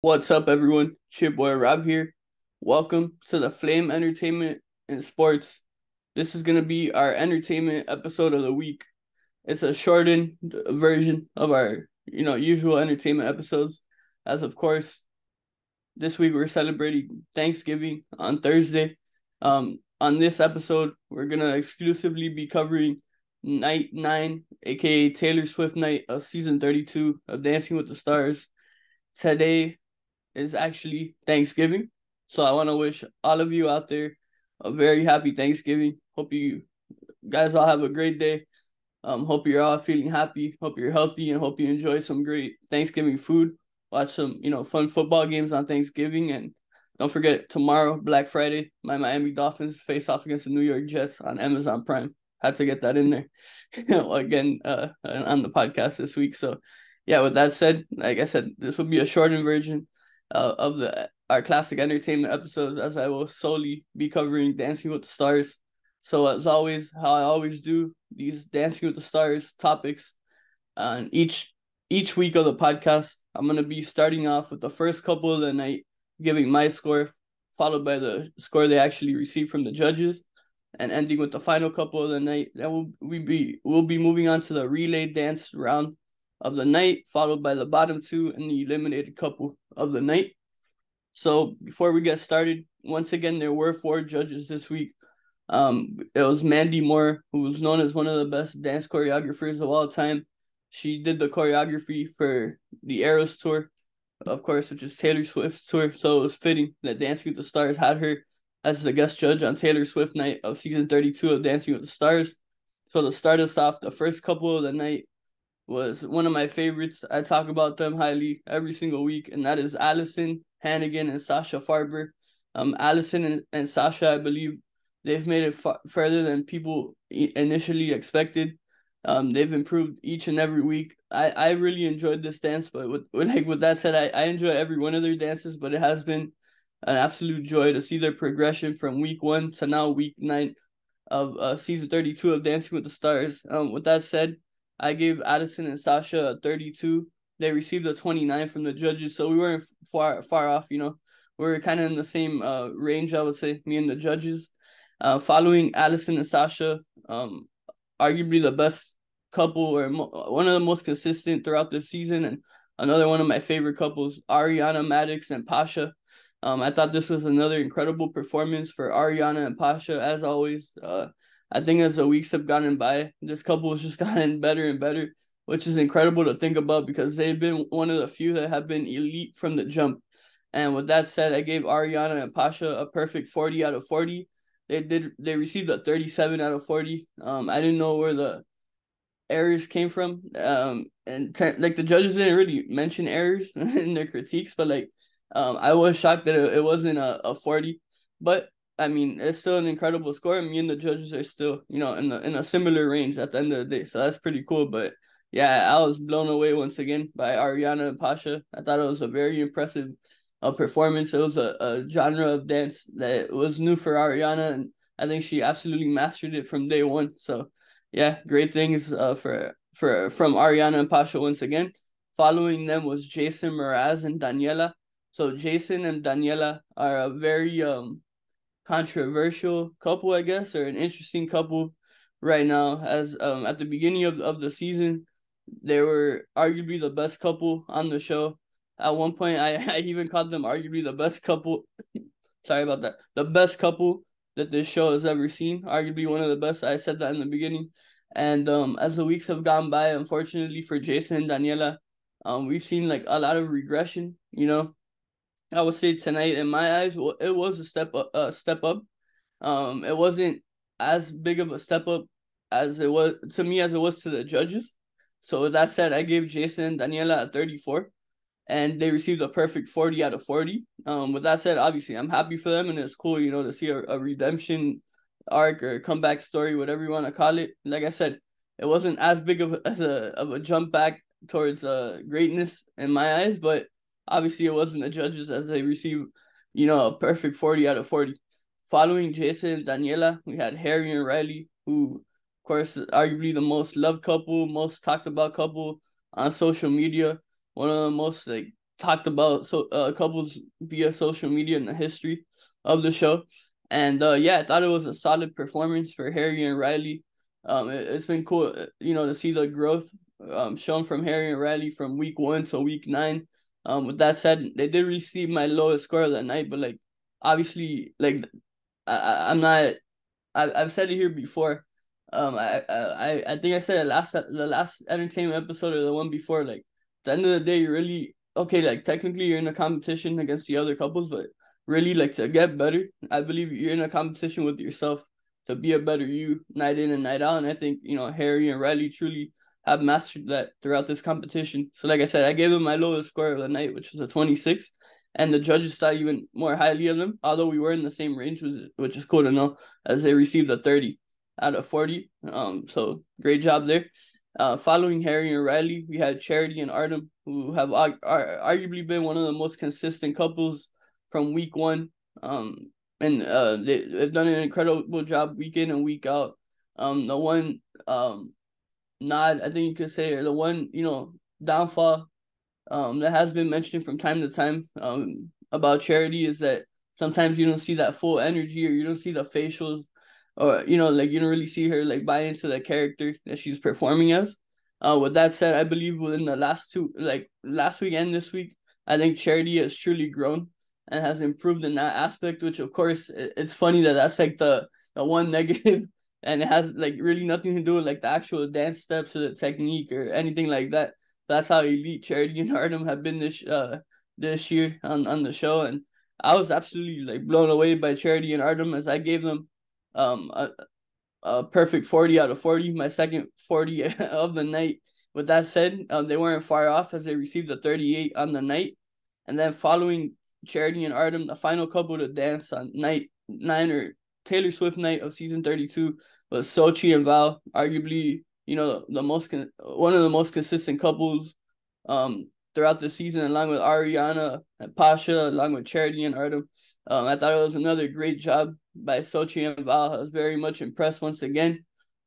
What's up, everyone? Chip Boy Rob here. Welcome to the Flame Entertainment and Sports. This is going to be our entertainment episode of the week. It's a shortened version of our, you know, usual entertainment episodes. As of course, this week we're celebrating Thanksgiving on Thursday. Um, on this episode, we're gonna exclusively be covering night nine, aka Taylor Swift night of season 32 of Dancing with the Stars. Today is actually Thanksgiving. So I want to wish all of you out there a very happy Thanksgiving. Hope you guys all have a great day. Um, hope you're all feeling happy. Hope you're healthy and hope you enjoy some great Thanksgiving food. Watch some, you know, fun football games on Thanksgiving and don't forget tomorrow, Black Friday, my Miami Dolphins face off against the New York Jets on Amazon Prime. Had to get that in there again uh, on the podcast this week. So, yeah, with that said, like I said, this will be a shortened version uh, of the our classic entertainment episodes, as I will solely be covering Dancing with the Stars. So, as always, how I always do these Dancing with the Stars topics, uh, each each week of the podcast, I'm gonna be starting off with the first couple of the night giving my score, followed by the score they actually received from the judges, and ending with the final couple of the night. Then we'll we be we'll be moving on to the relay dance round of the night, followed by the bottom two and the eliminated couple of the night. So before we get started, once again there were four judges this week. Um, it was Mandy Moore, who was known as one of the best dance choreographers of all time. She did the choreography for the Eras tour of course, which is Taylor Swift's tour. So it was fitting that Dancing with the Stars had her as a guest judge on Taylor Swift night of season 32 of Dancing with the Stars. So to start us off, the first couple of the night was one of my favorites. I talk about them highly every single week, and that is Alyson Hannigan and Sasha Farber. Um, Alyson and, and Sasha, I believe, they've made it far, further than people initially expected. Um, they've improved each and every week. I, I really enjoyed this dance, but with, with like with that said, I, I enjoy every one of their dances, but it has been an absolute joy to see their progression from week one to now week nine of uh, season 32 of Dancing with the Stars. Um, with that said, I gave Alyson and Sasha a 32. They received a 29 from the judges, so we weren't far far off, you know. We are kind of in the same uh range, I would say, me and the judges. Uh, following Alyson and Sasha, um, arguably the best couple or mo- one of the most consistent throughout the season, and another one of my favorite couples, Ariana Madix and Pasha. Um, I thought this was another incredible performance for Ariana and Pasha, as always. Uh, I think as the weeks have gotten by, this couple has just gotten better and better, which is incredible to think about because they've been one of the few that have been elite from the jump. And with that said, I gave Ariana and Pasha a perfect 40 out of 40 they did they received a 37 out of 40 um i didn't know where the errors came from. Um and te- like the judges didn't really mention errors in their critiques but like um i was shocked that it, it wasn't a, a 40 but i mean it's still an incredible score me and the judges are still you know in the in a similar range at the end of the day so that's pretty cool but yeah i was blown away once again by ariana and pasha i thought it was a very impressive a performance. It was a, a genre of dance that was new for Ariana, and I think she absolutely mastered it from day one. So, yeah, great things uh, for for from Ariana and Pasha once again. Following them was Jason Mraz and Daniella. So Jason and Daniella are a very um controversial couple, I guess, or an interesting couple right now. As um at the beginning of, of the season, they were arguably the best couple on the show. At one point, I, I even called them arguably the best couple. sorry about that. The best couple that this show has ever seen. Arguably one of the best. I said that in the beginning. And um, as the weeks have gone by, unfortunately for Jason and Daniella, um, we've seen like a lot of regression. You know, I would say tonight, in my eyes, it was a step up. A step up. Um, it wasn't as big of a step up as it was to me as it was to the judges. So with that said, I gave Jason Daniella a thirty four and they received a perfect 40 out of 40. Um, with that said, obviously, I'm happy for them, and it's cool, you know, to see a, a redemption arc or comeback story, whatever you want to call it. Like I said, it wasn't as big of as a of a jump back towards uh greatness in my eyes, but obviously it wasn't the judges as they received, you know, a perfect 40 out of 40. Following Jason and Daniella, we had Harry and Rylee, who of course arguably the most loved couple, most talked about couple on social media one of the most like talked about so uh, couples via social media in the history of the show. And uh, yeah, I thought it was a solid performance for Harry and Rylee. Um, it, has been cool, uh, you know, to see the growth um shown from Harry and Rylee from week one to week nine. Um, with that said, they did receive my lowest score that night, but like obviously, like I, I'm not. I I've said it here before. Um, I I I think I said the last the last entertainment episode or the one before. Like, the end of the day, really okay. Like technically, you're in a competition against the other couples, but really, like to get better, I believe you're in a competition with yourself to be a better you night in and night out. And I think you know Harry and Rylee truly have mastered that throughout this competition. So, like I said, I gave them my lowest score of the night, which was a 26 and the judges thought even more highly of them. Although we were in the same range, which is cool to know, as they received a thirty out of forty. Um, so great job there. Uh, following Harry and Rylee, we had Charity and Artem, who have ar- ar- arguably been one of the most consistent couples from week one. Um, and uh, they, they've done an incredible job week in and week out. Um, the one um, nod, I think you could say, the one you know downfall um, that has been mentioned from time to time um, about charity is that sometimes you don't see that full energy or you don't see the facials or you know like you don't really see her like buy into the character that she's performing as. Uh with that said i believe within the last two like last week and this week i think charity has truly grown and has improved in that aspect which of course it's funny that that's like the the one negative and it has like really nothing to do with like the actual dance steps or the technique or anything like that that's how elite Charity and Artem have been this uh this year on, on the show, and I was absolutely like blown away by Charity and Artem as I gave them um a, a perfect forty out of forty, my second forty of the night. With that said, um, they weren't far off as they received a thirty eight on the night, and then following Charity and Artem, the final couple to dance on night nine or Taylor Swift night of season thirty two was Xochitl and Val, arguably you know, the most con- one of the most consistent couples um throughout the season, along with Ariana and Pasha, along with Charity and Artem. Um, I thought it was another great job by Xochitl and Val. I was very much impressed once again.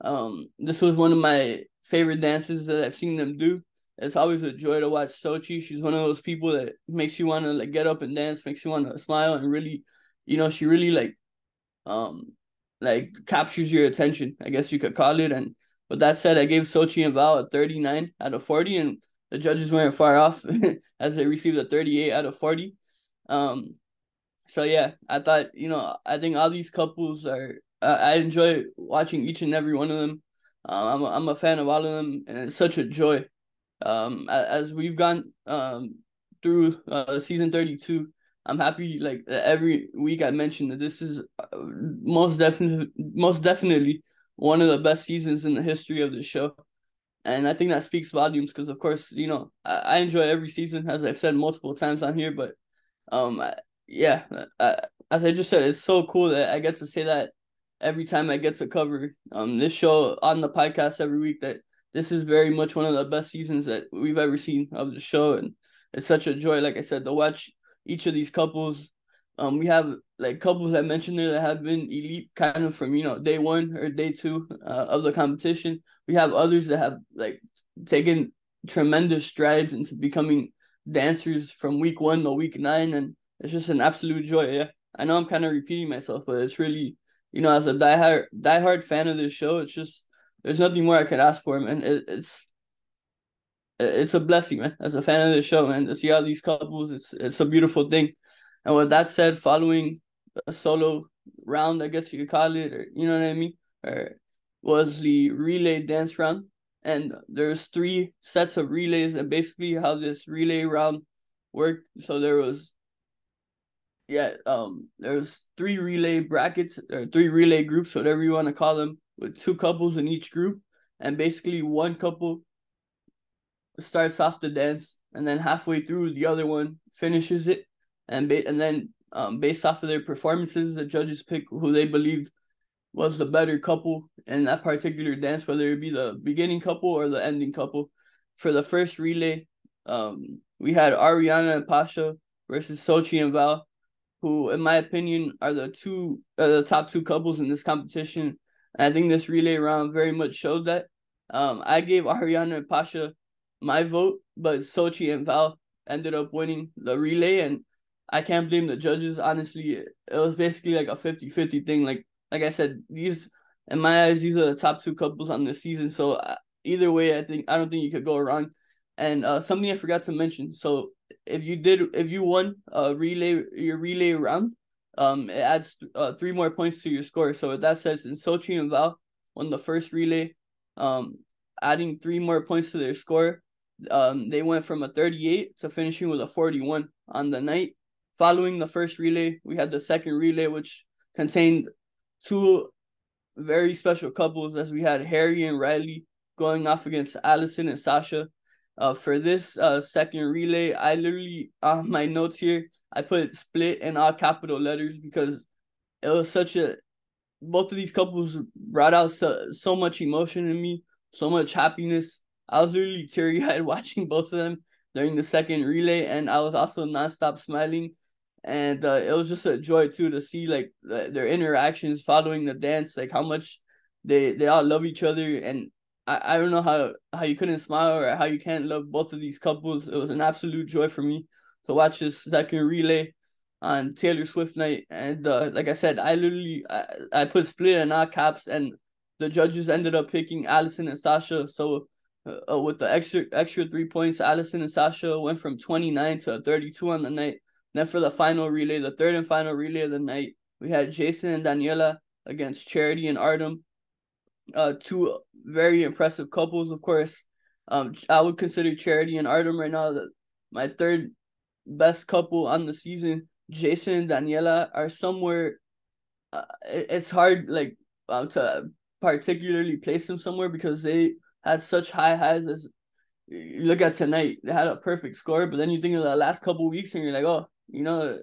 Um, this was one of my favorite dances that I've seen them do. It's always a joy to watch Xochitl. She's one of those people that makes you want to like get up and dance, makes you want to smile, and really, you know, she really like, um, like captures your attention. I guess you could call it, and with that said, I gave Xochitl and Val a 39 out of 40, and the judges weren't far off as they received a 38 out of 40. Um, so yeah, I thought you know I think all these couples are uh, I enjoy watching each and every one of them. Um, I'm a, I'm a fan of all of them, and it's such a joy. Um, as we've gone um through uh season 32, I'm happy like every week I mentioned that this is uh, most definitely most definitely one of the best seasons in the history of the show. And I think that speaks volumes because, of course, you know, I, I, enjoy every season, as I've said multiple times on here. But, um, I, yeah, I, as I just said, it's so cool that I get to say that every time I get to cover um this show on the podcast every week. That this is very much one of the best seasons that we've ever seen of the show, and it's such a joy, like I said, to watch each of these couples um, we have like couples that mentioned there that have been elite kind of from you know day one or day two uh, of the competition. We have others that have like taken tremendous strides into becoming dancers from week one to week nine, and it's just an absolute joy. Yeah, I know I'm kind of repeating myself, but it's really you know as a diehard diehard fan of this show, it's just there's nothing more I could ask for, man. It, it's it's a blessing, man. As a fan of the show, man, to see all these couples, it's it's a beautiful thing. And with that said, following a solo round, I guess you could call it, or you know what I mean, or was the relay dance round. And there's three sets of relays, and basically how this relay round worked. So there was, yeah, um, there's three relay brackets or three relay groups, whatever you want to call them, with two couples in each group, and basically one couple starts off the dance, and then halfway through the other one finishes it and ba- and then um, based off of their performances, the judges pick who they believed was the better couple in that particular dance, whether it be the beginning couple or the ending couple. For the first relay, um, we had Ariana and Pasha versus Xochitl and Val, who, in my opinion, are the two the top two couples in this competition. And I think this relay round very much showed that. Um, I gave Ariana and Pasha my vote, but Xochitl and Val ended up winning the relay, and I can't blame the judges. Honestly, it was basically like a 50-50 thing. Like like I said, these in my eyes, these are the top two couples on the season. So uh, either way, I think I don't think you could go wrong. And uh, something I forgot to mention. So if you did, if you won uh relay your relay round, um, it adds uh, three more points to your score. So that says in Xochitl and Val won the first relay, um, adding three more points to their score. Um, they went from a 38 to finishing with a 41 on the night. Following the first relay, we had the second relay, which contained two very special couples as we had Harry and Rylee going off against Alyson and Sasha. Uh, for this uh second relay, I literally on my notes here I put split in all capital letters because it was such a both of these couples brought out so, so much emotion in me, so much happiness. I was literally teary eyed watching both of them during the second relay, and I was also nonstop smiling and uh, it was just a joy too to see like their interactions following the dance, like how much they they all love each other, and I, I don't know how how you couldn't smile or how you can't love both of these couples. It was an absolute joy for me to watch this second relay on Taylor Swift night, and uh, like I said, I literally I, I put split and not caps, and the judges ended up picking Alyson and Sasha. So uh, with the extra extra three points, Alyson and Sasha went from twenty nine to thirty two on the night then for the final relay, the third and final relay of the night, we had Jason and Daniella against Charity and Artem. Uh, two very impressive couples, of course. Um, I would consider Charity and Artem right now the, my third best couple on the season. Jason and Daniela are somewhere. Uh, it, it's hard, like, uh, to particularly place them somewhere because they had such high highs as you look at tonight. They had a perfect score, but then you think of the last couple weeks and you're like, oh, you know,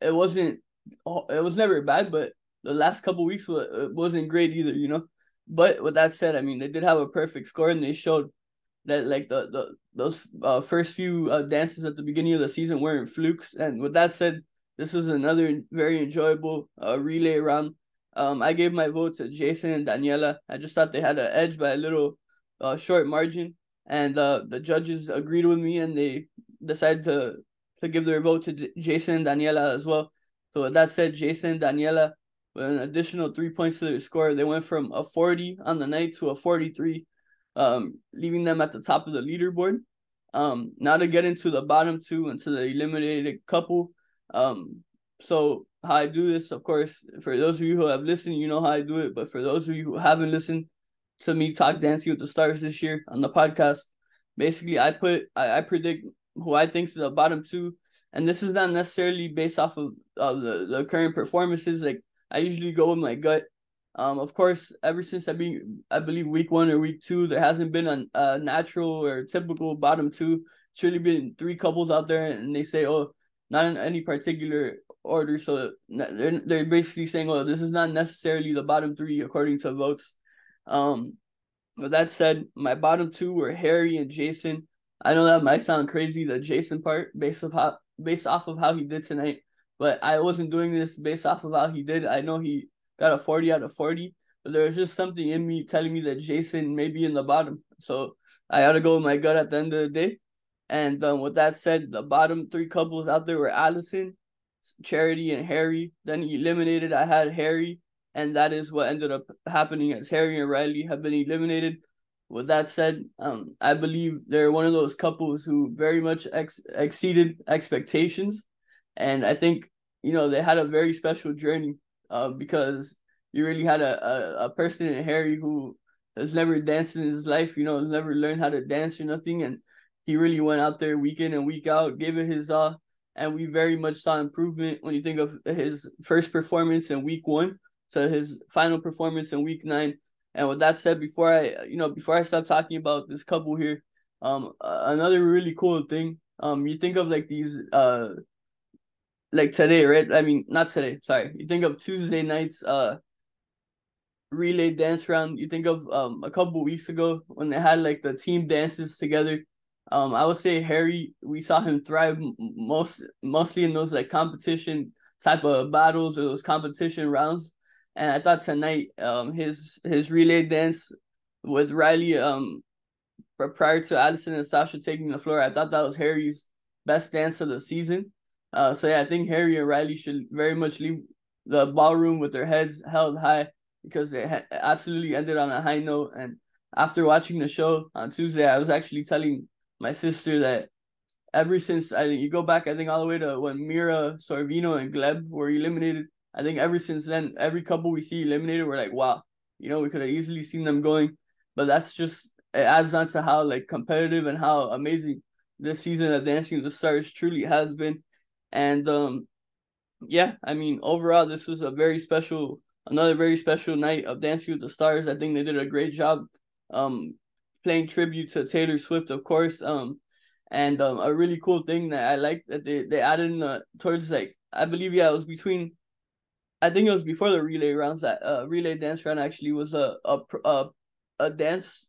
it wasn't. It was never bad, but the last couple weeks wasn't great either. You know, but with that said, I mean they did have a perfect score, and they showed that like the the those uh, first few uh, dances at the beginning of the season weren't flukes. And with that said, this was another very enjoyable uh, relay round. Um, I gave my vote to Jason and Daniella. I just thought they had an edge by a little uh, short margin, and uh, the judges agreed with me, and they decided to to give their vote to D- Jason and Daniella as well. So with that said, Jason and Daniella with an additional three points to their score. They went from a 40 on the night to a 43, um, leaving them at the top of the leaderboard. Um, now to get into the bottom two and to the eliminated couple. Um, so how I do this, of course, for those of you who have listened, you know how I do it. But for those of you who haven't listened to me talk dancing with the stars this year on the podcast, basically I put I, I predict who I think is the bottom two. And this is not necessarily based off of uh, the, the current performances. Like I usually go with my gut. Um, of course, ever since I be I believe week one or week two, there hasn't been a, a natural or typical bottom two. It's really been three couples out there, and they say, oh, not in any particular order. So they're they're basically saying, oh, this is not necessarily the bottom three according to votes. Um, with that said, my bottom two were Harry and Jason. I know that might sound crazy, the Jason part, based off how based off of how he did tonight, but I wasn't doing this based off of how he did. I know he got a forty out of forty, but there was just something in me telling me that Jason may be in the bottom. So I had to go with my gut at the end of the day. And um, with that said, the bottom three couples out there were Alyson, Charity, and Harry. Then he eliminated. I had Harry, and that is what ended up happening as Harry and Rylee have been eliminated. With that said, um, I believe they're one of those couples who very much ex- exceeded expectations, and I think you know they had a very special journey, uh, because you really had a, a, a person in Harry who has never danced in his life, you know, never learned how to dance or nothing, and he really went out there week in and week out, gave it his all, and we very much saw improvement when you think of his first performance in week one to his final performance in week nine and with that said, before I, you know, before I stop talking about this couple here, um, another really cool thing, um, you think of like these, uh, like today, right? I mean, not today. Sorry, you think of Tuesday nights, uh, relay dance round. You think of um a couple weeks ago when they had like the team dances together. Um, I would say Harry, we saw him thrive most mostly in those like competition type of battles or those competition rounds. And I thought tonight, um, his his relay dance with Rylee, um, prior to Alyson and Sasha taking the floor, I thought that was Harry's best dance of the season. Uh, so yeah, I think Harry and Rylee should very much leave the ballroom with their heads held high because it ha- absolutely ended on a high note. And after watching the show on Tuesday, I was actually telling my sister that ever since I you go back, I think all the way to when Mira, Sorvino, and Gleb were eliminated. I think ever since then, every couple we see eliminated, we're like, wow, you know, we could have easily seen them going. But that's just it adds on to how like competitive and how amazing this season of Dancing with the Stars truly has been. And um yeah, I mean overall this was a very special another very special night of Dancing with the Stars. I think they did a great job um playing tribute to Taylor Swift, of course. Um and um a really cool thing that I like that they, they added in the towards like I believe yeah, it was between I think it was before the relay rounds that uh relay dance round actually was a a a, a dance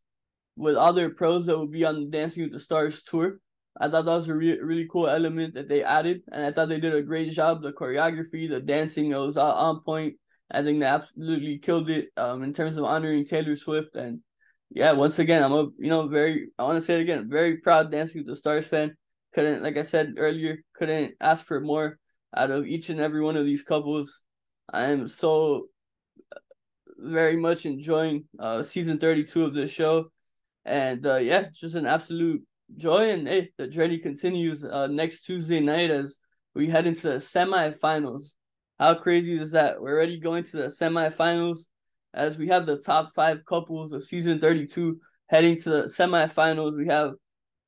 with other pros that would be on the Dancing with the Stars tour. I thought that was a re- really cool element that they added, and I thought they did a great job. The choreography, the dancing, it was on point. I think they absolutely killed it um, in terms of honoring Taylor Swift. And yeah, once again, I'm a you know very I want to say it again, very proud Dancing with the Stars fan. Couldn't like I said earlier, couldn't ask for more out of each and every one of these couples. I am so very much enjoying uh season 32 of this show and uh, yeah, it's just an absolute joy. And hey, the journey continues uh, next Tuesday night as we head into the semifinals. How crazy is that? We're already going to the semifinals as we have the top five couples of season 32 heading to the semifinals. We have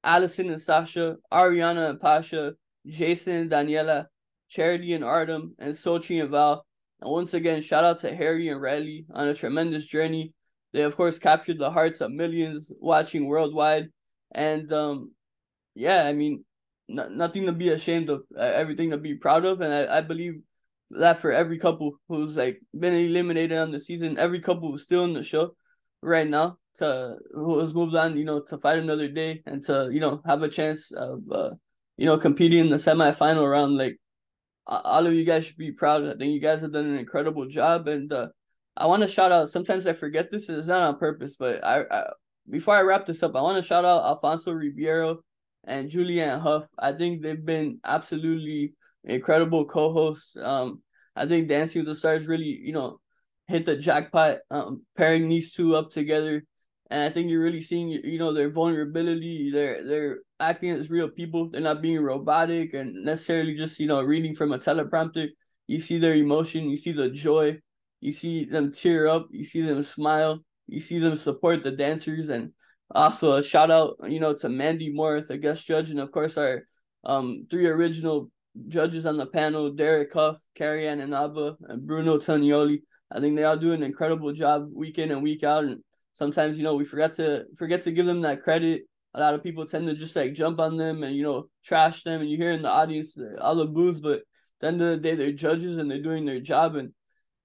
Alyson and Sasha, Ariana and Pasha, Jason and Daniella, Charity and Artem, and Xochitl and Val. And once again, shout out to Harry and Rylee on a tremendous journey. They of course captured the hearts of millions watching worldwide, and um, yeah, I mean, n- nothing to be ashamed of, uh, everything to be proud of, and I, I believe that for every couple who's like been eliminated on the season, every couple who's still in the show right now to who has moved on, you know, to fight another day and to you know have a chance of uh, you know competing in the semifinal round. Like all of you guys should be proud. I think you guys have done an incredible job, and uh, I want to shout out. Sometimes I forget this. It's not on purpose, but I, I before I wrap this up, I want to shout out Alfonso Ribeiro and Julianne Hough. I think they've been absolutely incredible co-hosts. Um, I think Dancing with the Stars really, you know, hit the jackpot. Um, pairing these two up together, and I think you're really seeing, you know, their vulnerability. They're they're acting as real people. They're not being robotic and necessarily just you know reading from a teleprompter. You see their emotion. You see the joy you see them tear up, you see them smile, you see them support the dancers, and also a shout out, you know, to Mandy Moore, the guest judge, and of course our um three original judges on the panel, Derek Hough, Carrie Ann Inaba, and Bruno Tonioli. I think they all do an incredible job week in and week out. And sometimes, you know, we forget to forget to give them that credit. A lot of people tend to just like jump on them and, you know, trash them. And you hear in the audience all the boos, but at the end of the day, they're judges and they're doing their job. And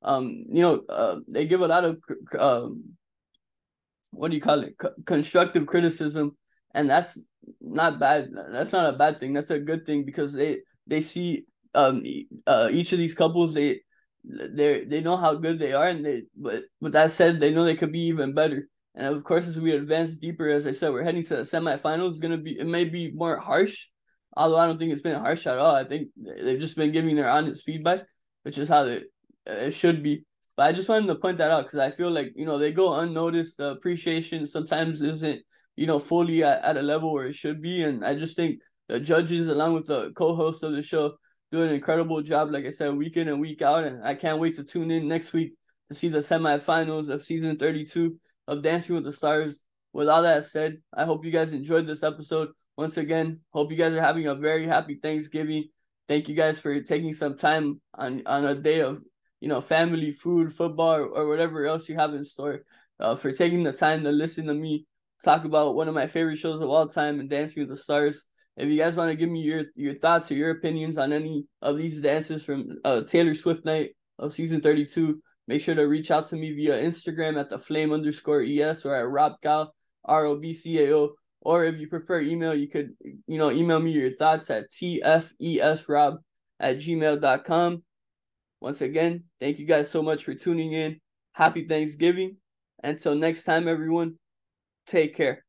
um, you know, uh, they give a lot of um, what do you call it? C- constructive criticism, and that's not bad. That's not a bad thing. That's a good thing because they they see um uh each of these couples they they they know how good they are, and they but with that said, they know they could be even better. And of course, as we advance deeper, as I said, we're heading to the semifinals. Gonna be it may be more harsh, although I don't think it's been harsh at all. I think they've just been giving their honest feedback, which is how they it should be. But I just wanted to point that out because I feel like you know they go unnoticed. The appreciation sometimes isn't you know fully at, at a level where it should be, and I just think the judges along with the co-host of the show do an incredible job. Like I said, week in and week out, and I can't wait to tune in next week to see the semifinals of season thirty-two of Dancing with the Stars. With all that said, I hope you guys enjoyed this episode. Once again, hope you guys are having a very happy Thanksgiving. Thank you guys for taking some time on on a day of you know, family, food, football, or, whatever else you have in store. Uh, for taking the time to listen to me talk about one of my favorite shows of all time and Dancing with the Stars. If you guys want to give me your your thoughts or your opinions on any of these dances from uh, Taylor Swift night of season 32, make sure to reach out to me via Instagram at the flame underscore es or at robcao r o b c a o. Or if you prefer email, you could you know email me your thoughts at tfesrob at gmail.com. Once again, thank you guys so much for tuning in. Happy Thanksgiving. Until next time, everyone, take care.